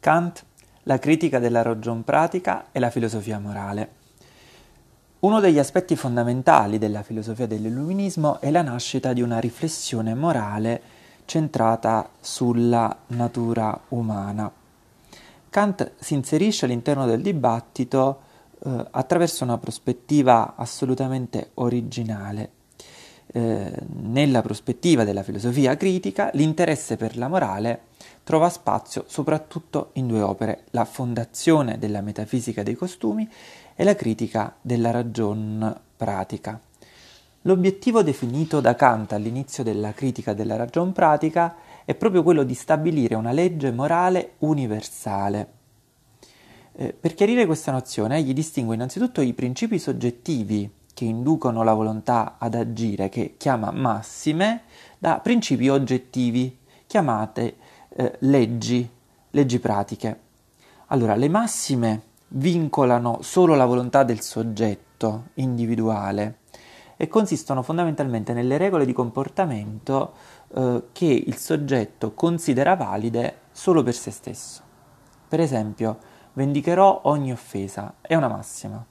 Kant, la critica della ragion pratica e la filosofia morale. Uno degli aspetti fondamentali della filosofia dell'illuminismo è la nascita di una riflessione morale centrata sulla natura umana. Kant si inserisce all'interno del dibattito eh, attraverso una prospettiva assolutamente originale. Eh, nella prospettiva della filosofia critica, l'interesse per la morale trova spazio soprattutto in due opere, la fondazione della metafisica dei costumi e la critica della ragion pratica. L'obiettivo definito da Kant all'inizio della critica della ragion pratica è proprio quello di stabilire una legge morale universale. Eh, per chiarire questa nozione, egli distingue innanzitutto i principi soggettivi che inducono la volontà ad agire, che chiama massime, da principi oggettivi, chiamate eh, leggi, leggi pratiche. Allora, le massime vincolano solo la volontà del soggetto individuale e consistono fondamentalmente nelle regole di comportamento eh, che il soggetto considera valide solo per se stesso. Per esempio, vendicherò ogni offesa, è una massima.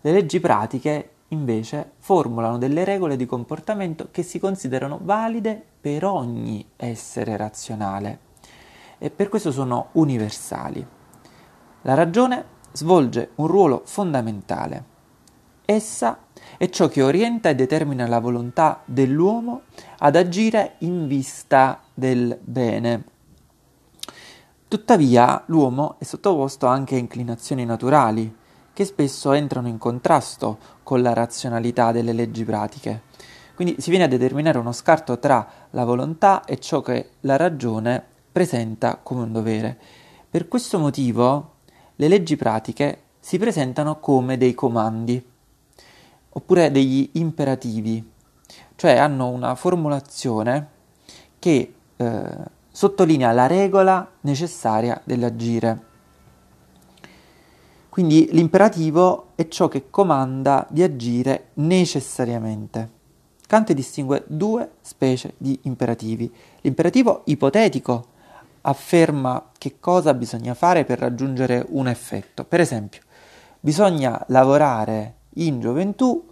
Le leggi pratiche, invece, formulano delle regole di comportamento che si considerano valide per ogni essere razionale e per questo sono universali. La ragione svolge un ruolo fondamentale. Essa è ciò che orienta e determina la volontà dell'uomo ad agire in vista del bene. Tuttavia l'uomo è sottoposto anche a inclinazioni naturali, che spesso entrano in contrasto con la razionalità delle leggi pratiche. Quindi si viene a determinare uno scarto tra la volontà e ciò che la ragione presenta come un dovere. Per questo motivo le leggi pratiche si presentano come dei comandi oppure degli imperativi, cioè hanno una formulazione che eh, sottolinea la regola necessaria dell'agire. Quindi l'imperativo è ciò che comanda di agire necessariamente. Kant distingue due specie di imperativi. L'imperativo ipotetico afferma che cosa bisogna fare per raggiungere un effetto. Per esempio, bisogna lavorare in gioventù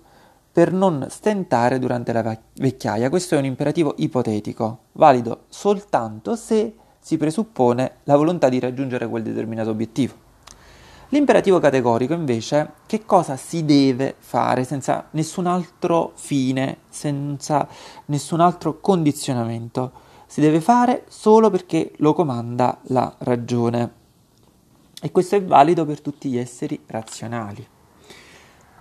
per non stentare durante la vecchiaia. Questo è un imperativo ipotetico, valido soltanto se si presuppone la volontà di raggiungere quel determinato obiettivo. L'imperativo categorico invece che cosa si deve fare senza nessun altro fine, senza nessun altro condizionamento. Si deve fare solo perché lo comanda la ragione. E questo è valido per tutti gli esseri razionali.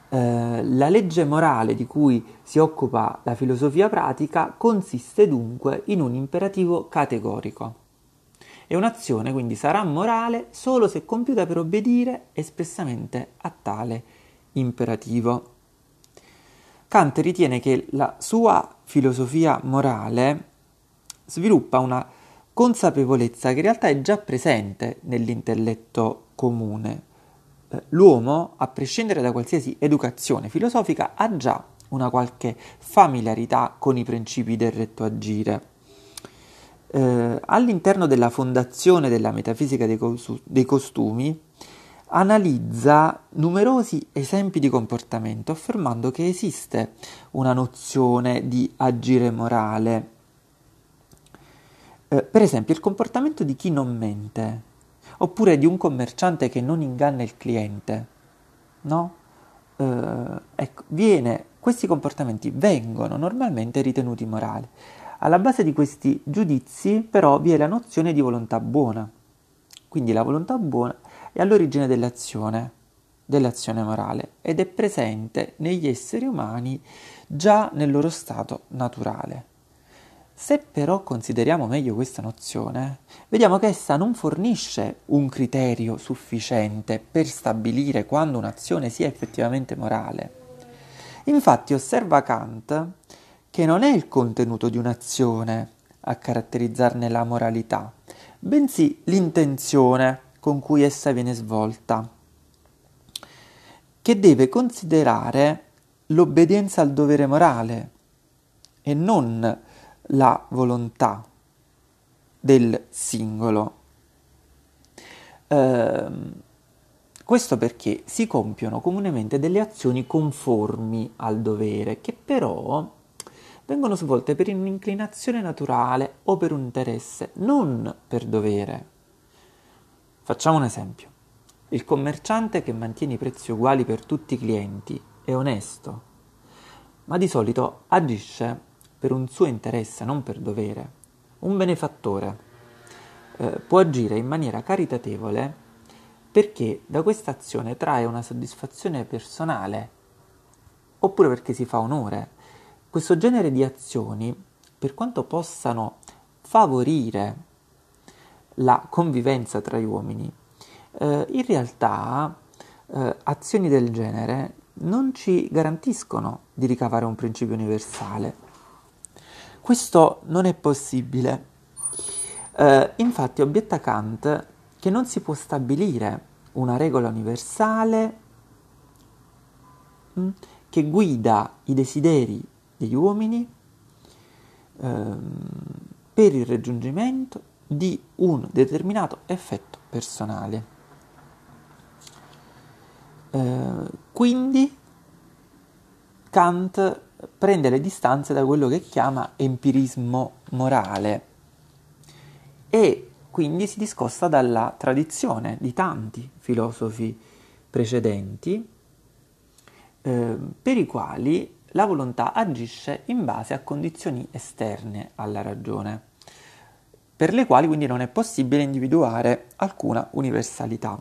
Eh, la legge morale di cui si occupa la filosofia pratica consiste dunque in un imperativo categorico. E un'azione quindi sarà morale solo se compiuta per obbedire espressamente a tale imperativo. Kant ritiene che la sua filosofia morale sviluppa una consapevolezza che in realtà è già presente nell'intelletto comune, eh, l'uomo, a prescindere da qualsiasi educazione filosofica, ha già una qualche familiarità con i principi del retto agire. Eh, all'interno della fondazione della metafisica dei, cos- dei costumi, analizza numerosi esempi di comportamento, affermando che esiste una nozione di agire morale. Eh, per esempio, il comportamento di chi non mente oppure di un commerciante che non inganna il cliente, no? Eh, ecco, viene, questi comportamenti vengono normalmente ritenuti morali. Alla base di questi giudizi però vi è la nozione di volontà buona. Quindi la volontà buona è all'origine dell'azione, dell'azione morale ed è presente negli esseri umani già nel loro stato naturale. Se però consideriamo meglio questa nozione, vediamo che essa non fornisce un criterio sufficiente per stabilire quando un'azione sia effettivamente morale. Infatti osserva Kant che non è il contenuto di un'azione a caratterizzarne la moralità, bensì l'intenzione con cui essa viene svolta, che deve considerare l'obbedienza al dovere morale e non la volontà del singolo. Ehm, questo perché si compiono comunemente delle azioni conformi al dovere, che però vengono svolte per un'inclinazione naturale o per un interesse, non per dovere. Facciamo un esempio. Il commerciante che mantiene i prezzi uguali per tutti i clienti è onesto, ma di solito agisce per un suo interesse, non per dovere. Un benefattore eh, può agire in maniera caritatevole perché da questa azione trae una soddisfazione personale oppure perché si fa onore. Questo genere di azioni, per quanto possano favorire la convivenza tra gli uomini, eh, in realtà eh, azioni del genere non ci garantiscono di ricavare un principio universale. Questo non è possibile. Eh, infatti obietta Kant che non si può stabilire una regola universale mm, che guida i desideri degli uomini ehm, per il raggiungimento di un determinato effetto personale. Eh, quindi Kant prende le distanze da quello che chiama empirismo morale e quindi si discosta dalla tradizione di tanti filosofi precedenti eh, per i quali la volontà agisce in base a condizioni esterne alla ragione, per le quali quindi non è possibile individuare alcuna universalità.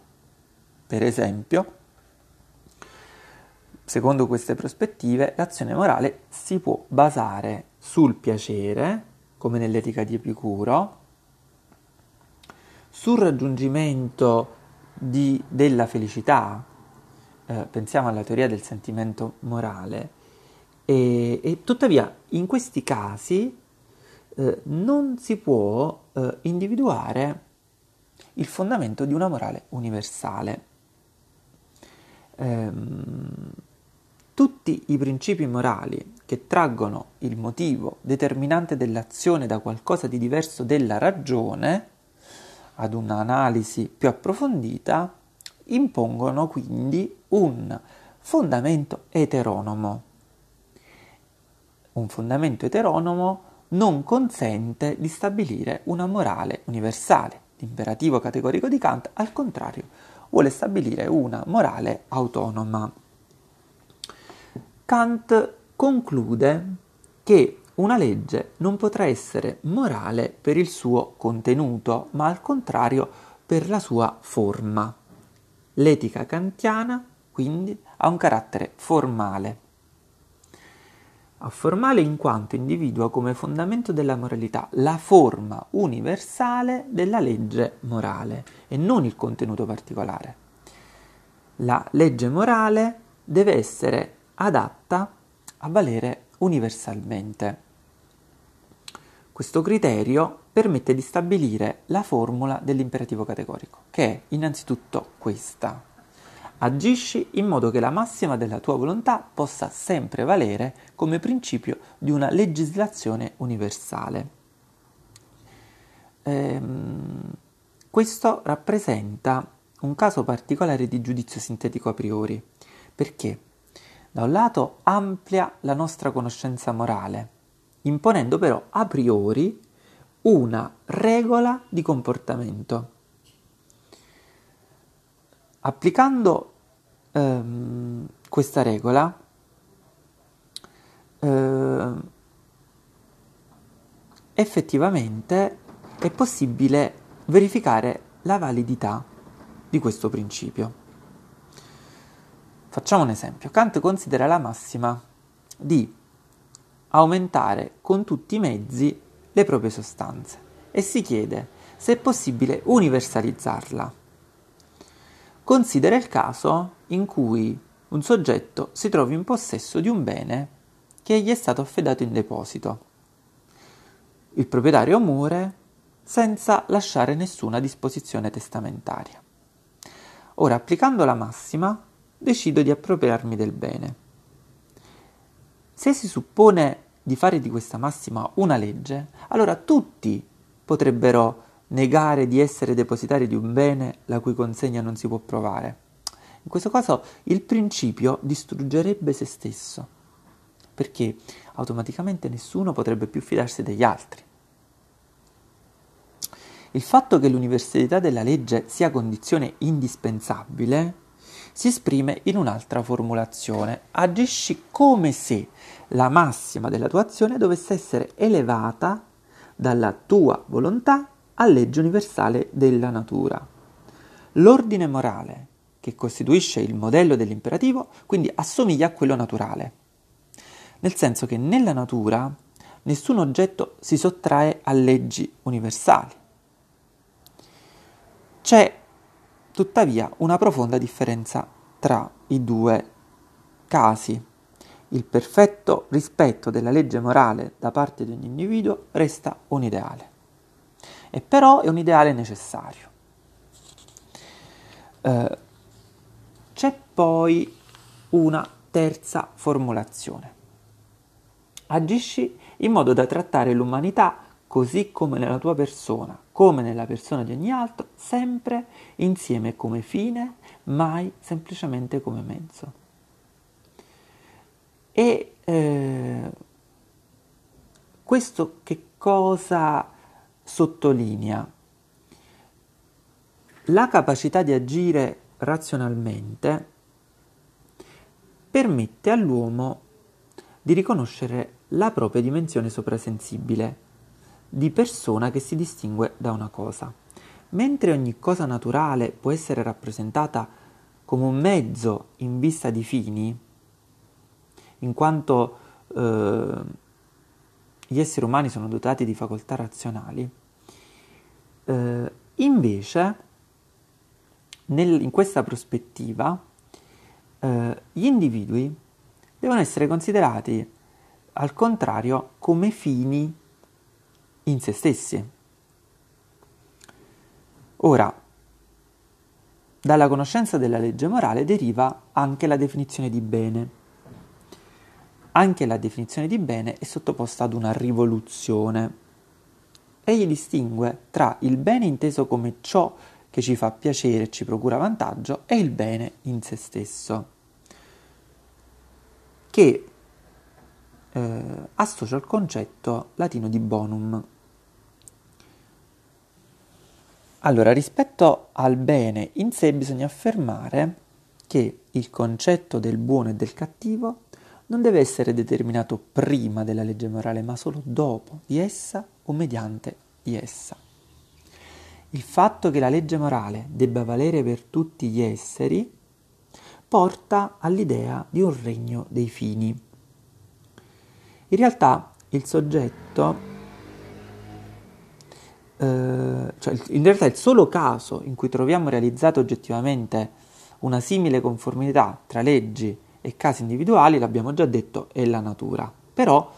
Per esempio, secondo queste prospettive, l'azione morale si può basare sul piacere, come nell'etica di Epicuro, sul raggiungimento di, della felicità, eh, pensiamo alla teoria del sentimento morale, e, e tuttavia in questi casi eh, non si può eh, individuare il fondamento di una morale universale. Ehm, tutti i principi morali che traggono il motivo determinante dell'azione da qualcosa di diverso della ragione, ad un'analisi più approfondita, impongono quindi un fondamento eteronomo. Un fondamento eteronomo non consente di stabilire una morale universale. L'imperativo categorico di Kant, al contrario, vuole stabilire una morale autonoma. Kant conclude che una legge non potrà essere morale per il suo contenuto, ma al contrario per la sua forma. L'etica kantiana, quindi, ha un carattere formale. Ha formale in quanto individua come fondamento della moralità la forma universale della legge morale e non il contenuto particolare. La legge morale deve essere adatta a valere universalmente. Questo criterio permette di stabilire la formula dell'imperativo categorico, che è innanzitutto questa. Agisci in modo che la massima della tua volontà possa sempre valere come principio di una legislazione universale. Ehm, questo rappresenta un caso particolare di giudizio sintetico a priori, perché da un lato amplia la nostra conoscenza morale, imponendo però a priori una regola di comportamento. Applicando ehm, questa regola, eh, effettivamente è possibile verificare la validità di questo principio. Facciamo un esempio. Kant considera la massima di aumentare con tutti i mezzi le proprie sostanze e si chiede se è possibile universalizzarla. Considera il caso in cui un soggetto si trovi in possesso di un bene che gli è stato affidato in deposito. Il proprietario muore senza lasciare nessuna disposizione testamentaria. Ora, applicando la massima, decido di appropriarmi del bene. Se si suppone di fare di questa massima una legge, allora tutti potrebbero negare di essere depositari di un bene la cui consegna non si può provare. In questo caso il principio distruggerebbe se stesso, perché automaticamente nessuno potrebbe più fidarsi degli altri. Il fatto che l'universalità della legge sia condizione indispensabile si esprime in un'altra formulazione. Agisci come se la massima della tua azione dovesse essere elevata dalla tua volontà a legge universale della natura. L'ordine morale, che costituisce il modello dell'imperativo, quindi assomiglia a quello naturale, nel senso che nella natura nessun oggetto si sottrae a leggi universali. C'è tuttavia una profonda differenza tra i due casi. Il perfetto rispetto della legge morale da parte di ogni individuo resta un ideale, e però è un ideale necessario. Eh, c'è poi una terza formulazione. Agisci in modo da trattare l'umanità così come nella tua persona, come nella persona di ogni altro, sempre insieme come fine, mai semplicemente come mezzo. E eh, questo che cosa sottolinea? La capacità di agire razionalmente permette all'uomo di riconoscere la propria dimensione soprasensibile di persona che si distingue da una cosa. Mentre ogni cosa naturale può essere rappresentata come un mezzo in vista di fini, in quanto eh, gli esseri umani sono dotati di facoltà razionali, eh, invece nel, in questa prospettiva eh, gli individui devono essere considerati al contrario come fini in se stessi. Ora, dalla conoscenza della legge morale deriva anche la definizione di bene. Anche la definizione di bene è sottoposta ad una rivoluzione. Egli distingue tra il bene inteso come ciò che ci fa piacere e ci procura vantaggio e il bene in se stesso, che eh, associa al concetto latino di bonum, Allora, rispetto al bene in sé bisogna affermare che il concetto del buono e del cattivo non deve essere determinato prima della legge morale, ma solo dopo di essa o mediante di essa. Il fatto che la legge morale debba valere per tutti gli esseri porta all'idea di un regno dei fini. In realtà il soggetto cioè in realtà il solo caso in cui troviamo realizzata oggettivamente una simile conformità tra leggi e casi individuali, l'abbiamo già detto, è la natura. Però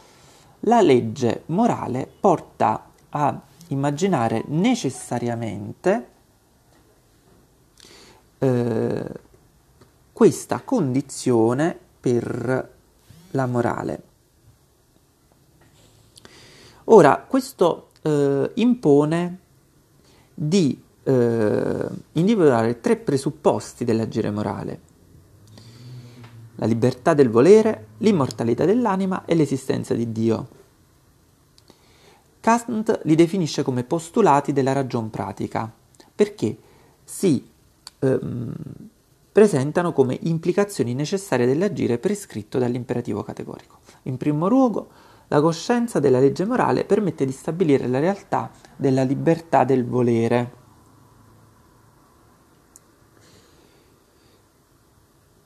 la legge morale porta a immaginare necessariamente eh, questa condizione per la morale. Ora, questo eh, impone di eh, individuare tre presupposti dell'agire morale. La libertà del volere, l'immortalità dell'anima e l'esistenza di Dio. Kant li definisce come postulati della ragion pratica, perché si ehm, presentano come implicazioni necessarie dell'agire prescritto dall'imperativo categorico. In primo luogo, la coscienza della legge morale permette di stabilire la realtà della libertà del volere.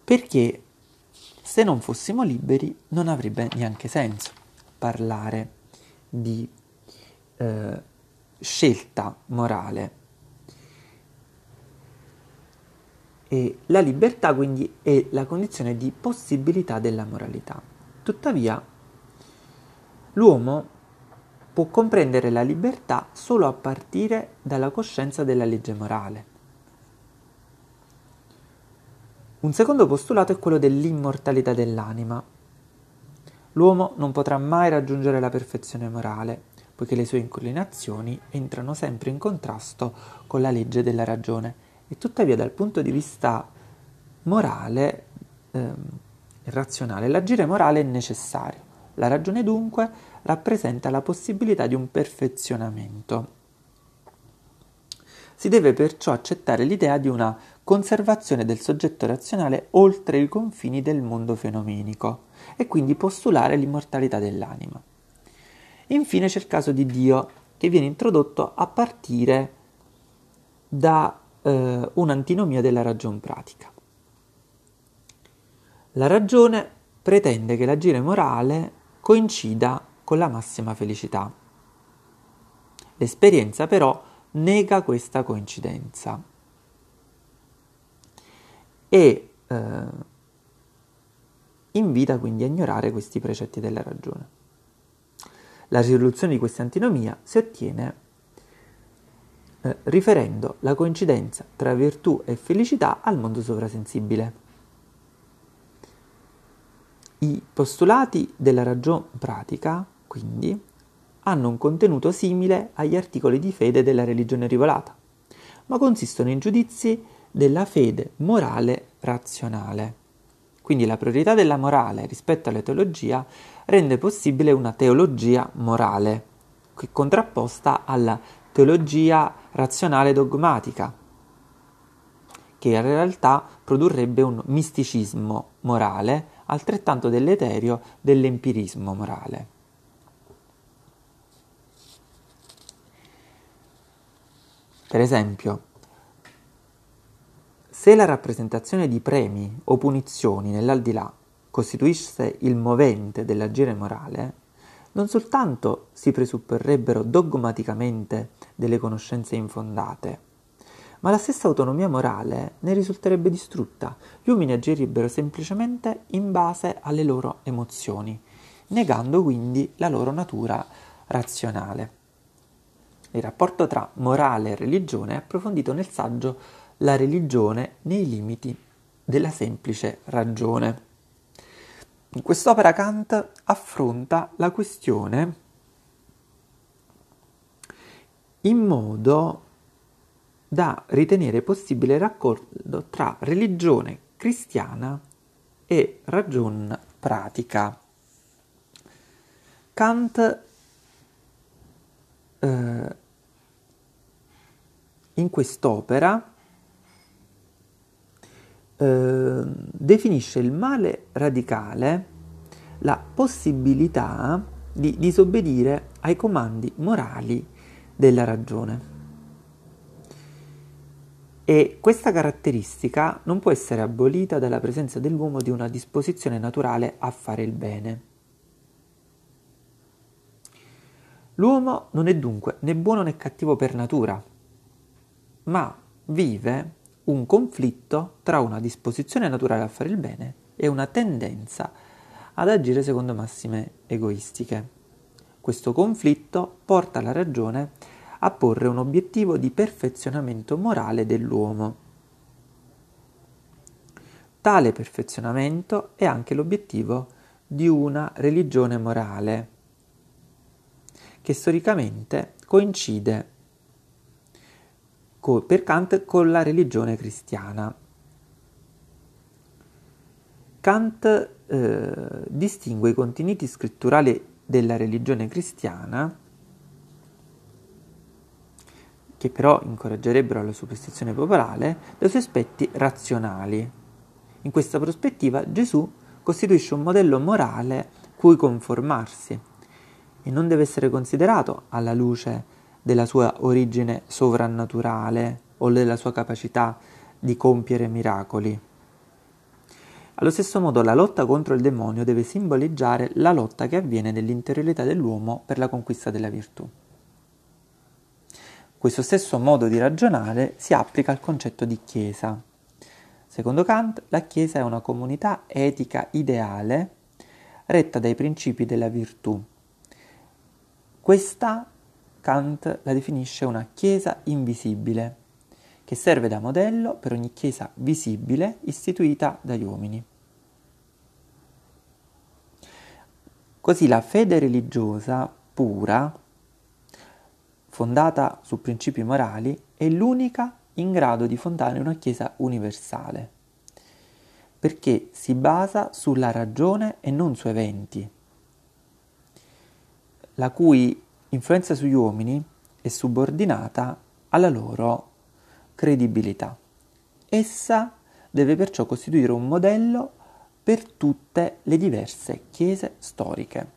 Perché se non fossimo liberi non avrebbe neanche senso parlare di eh, scelta morale. E la libertà quindi è la condizione di possibilità della moralità. Tuttavia L'uomo può comprendere la libertà solo a partire dalla coscienza della legge morale. Un secondo postulato è quello dell'immortalità dell'anima. L'uomo non potrà mai raggiungere la perfezione morale, poiché le sue inclinazioni entrano sempre in contrasto con la legge della ragione e tuttavia dal punto di vista morale ehm, e razionale l'agire morale è necessario. La ragione dunque rappresenta la possibilità di un perfezionamento. Si deve perciò accettare l'idea di una conservazione del soggetto razionale oltre i confini del mondo fenomenico e quindi postulare l'immortalità dell'anima. Infine c'è il caso di Dio, che viene introdotto a partire da eh, un'antinomia della ragion pratica. La ragione pretende che l'agire morale coincida con la massima felicità. L'esperienza però nega questa coincidenza e eh, invita quindi a ignorare questi precetti della ragione. La risoluzione di questa antinomia si ottiene eh, riferendo la coincidenza tra virtù e felicità al mondo sovrasensibile. I postulati della ragione pratica, quindi, hanno un contenuto simile agli articoli di fede della religione rivolata, ma consistono in giudizi della fede morale razionale. Quindi la priorità della morale rispetto alla teologia rende possibile una teologia morale, contrapposta alla teologia razionale dogmatica, che in realtà produrrebbe un misticismo morale altrettanto deleterio dell'empirismo morale. Per esempio, se la rappresentazione di premi o punizioni nell'aldilà costituisse il movente dell'agire morale, non soltanto si presupporrebbero dogmaticamente delle conoscenze infondate, ma la stessa autonomia morale ne risulterebbe distrutta. Gli uomini agirebbero semplicemente in base alle loro emozioni, negando quindi la loro natura razionale. Il rapporto tra morale e religione è approfondito nel saggio la religione nei limiti della semplice ragione. In quest'opera Kant affronta la questione in modo da ritenere possibile il raccordo tra religione cristiana e ragion pratica. Kant eh, in quest'opera eh, definisce il male radicale la possibilità di disobbedire ai comandi morali della ragione. E questa caratteristica non può essere abolita dalla presenza dell'uomo di una disposizione naturale a fare il bene. L'uomo non è dunque né buono né cattivo per natura, ma vive un conflitto tra una disposizione naturale a fare il bene e una tendenza ad agire secondo massime egoistiche. Questo conflitto porta la ragione a porre un obiettivo di perfezionamento morale dell'uomo. Tale perfezionamento è anche l'obiettivo di una religione morale, che storicamente coincide per Kant con la religione cristiana. Kant eh, distingue i contenuti scritturali della religione cristiana, che però incoraggerebbero la superstizione popolare, dai suoi aspetti razionali. In questa prospettiva Gesù costituisce un modello morale cui conformarsi e non deve essere considerato alla luce della sua origine sovrannaturale o della sua capacità di compiere miracoli. Allo stesso modo la lotta contro il demonio deve simboleggiare la lotta che avviene nell'interiorità dell'uomo per la conquista della virtù. Questo stesso modo di ragionare si applica al concetto di Chiesa. Secondo Kant, la Chiesa è una comunità etica ideale retta dai principi della virtù. Questa Kant la definisce una chiesa invisibile, che serve da modello per ogni chiesa visibile istituita dagli uomini. Così la fede religiosa pura fondata su principi morali, è l'unica in grado di fondare una Chiesa universale, perché si basa sulla ragione e non su eventi, la cui influenza sugli uomini è subordinata alla loro credibilità. Essa deve perciò costituire un modello per tutte le diverse chiese storiche.